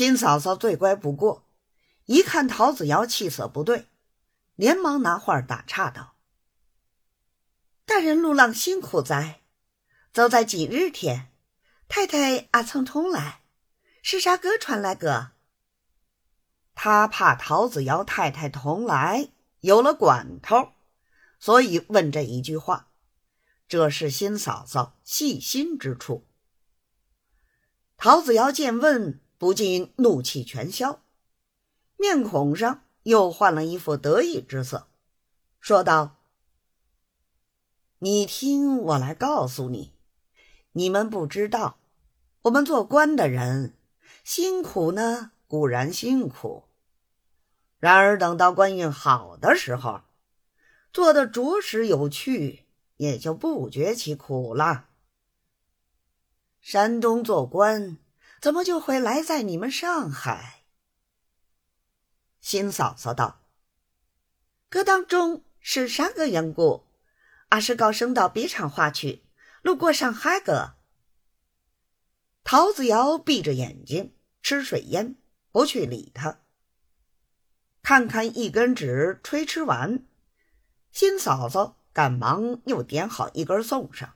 新嫂嫂最乖不过，一看陶子瑶气色不对，连忙拿话打岔道：“大人路浪辛苦哉，走在几日天，太太阿曾通来，是啥个传来个？”他怕陶子瑶太太同来有了管头，所以问这一句话，这是新嫂嫂细心之处。陶子瑶见问。不禁怒气全消，面孔上又换了一副得意之色，说道：“你听我来告诉你，你们不知道，我们做官的人辛苦呢，固然辛苦，然而等到官运好的时候，做的着实有趣，也就不觉其苦了。山东做官。”怎么就会来在你们上海？新嫂嫂道：“歌当中是啥个缘故？阿是高升到别厂话去，路过上海个。”陶子瑶闭着眼睛吃水烟，不去理他。看看一根纸吹吃完，新嫂嫂赶忙又点好一根送上。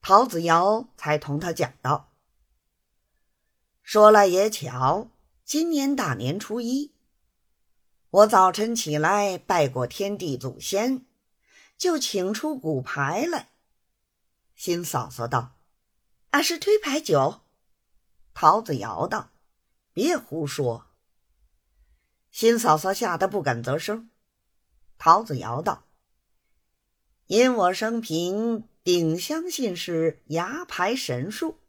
陶子瑶才同他讲道。说来也巧，今年大年初一，我早晨起来拜过天地祖先，就请出骨牌来。新嫂嫂道：“俺是推牌九。”桃子摇道：“别胡说。”新嫂嫂吓得不敢啧声。桃子摇道：“因我生平顶相信是牙牌神术。”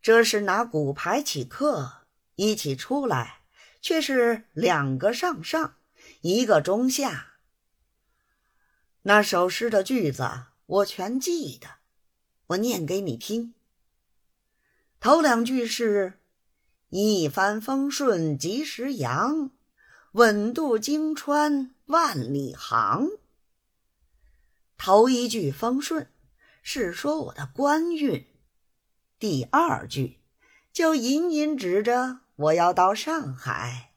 这是拿骨牌起刻，一起出来，却是两个上上，一个中下。那首诗的句子我全记得，我念给你听。头两句是“一帆风顺及时扬，稳渡荆川万里航”。头一句风顺，是说我的官运。第二句就隐隐指着我要到上海，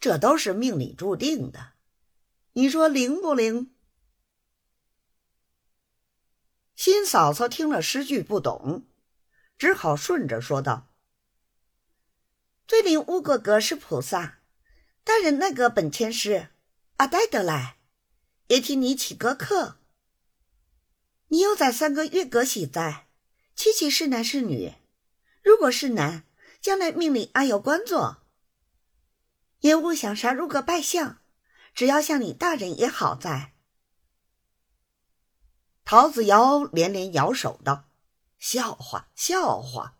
这都是命里注定的，你说灵不灵？新嫂嫂听了诗句不懂，只好顺着说道：“最灵五哥哥是菩萨，大人那个本钱是阿呆得来，也替你起个课。你又在三个月格喜在。”七七是男是女？如果是男，将来命里俺有官做。也无想杀入个败相，只要像你大人也好在。陶子瑶连连摇手道：“笑话，笑话！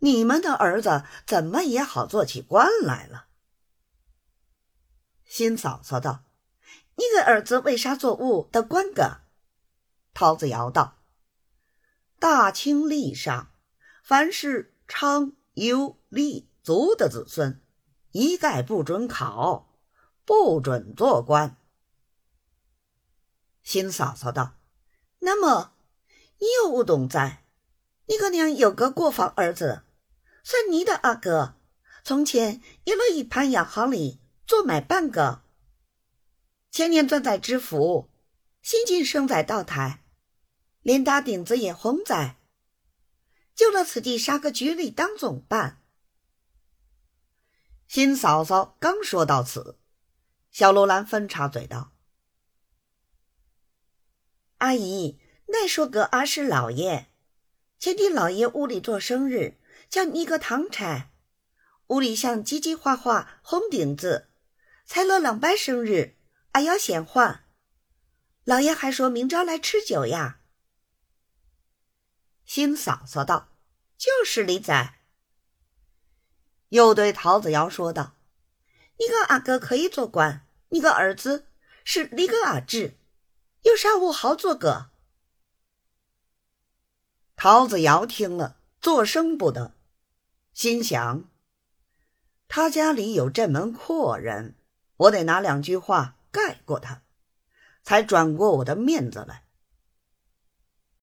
你们的儿子怎么也好做起官来了？”新嫂嫂道：“你个儿子为啥做务的官个？”陶子瑶道。大清历上，凡是昌、优、立、族的子孙，一概不准考，不准做官。新嫂嫂道：“那么你有无懂在？你个娘有个过房儿子，算你的阿哥，从前也落一盘洋行里做买办个，前年钻在知府，新近生在道台。”连打顶子也红在，就了此地杀个局里当总办。新嫂嫂刚说到此，小罗兰分插嘴道：“阿姨，那说个阿是老爷，前天老爷屋里做生日，叫你个堂差，屋里像叽叽哗哗红顶子，才了两拜生日，俺要先还。老爷还说明朝来吃酒呀。”新嫂嫂道：“就是李仔。”又对陶子瑶说道：“你个阿哥可以做官，你个儿子是李个阿侄，有啥不好做个？”陶子瑶听了，作声不得，心想：“他家里有这门阔人，我得拿两句话盖过他，才转过我的面子来。”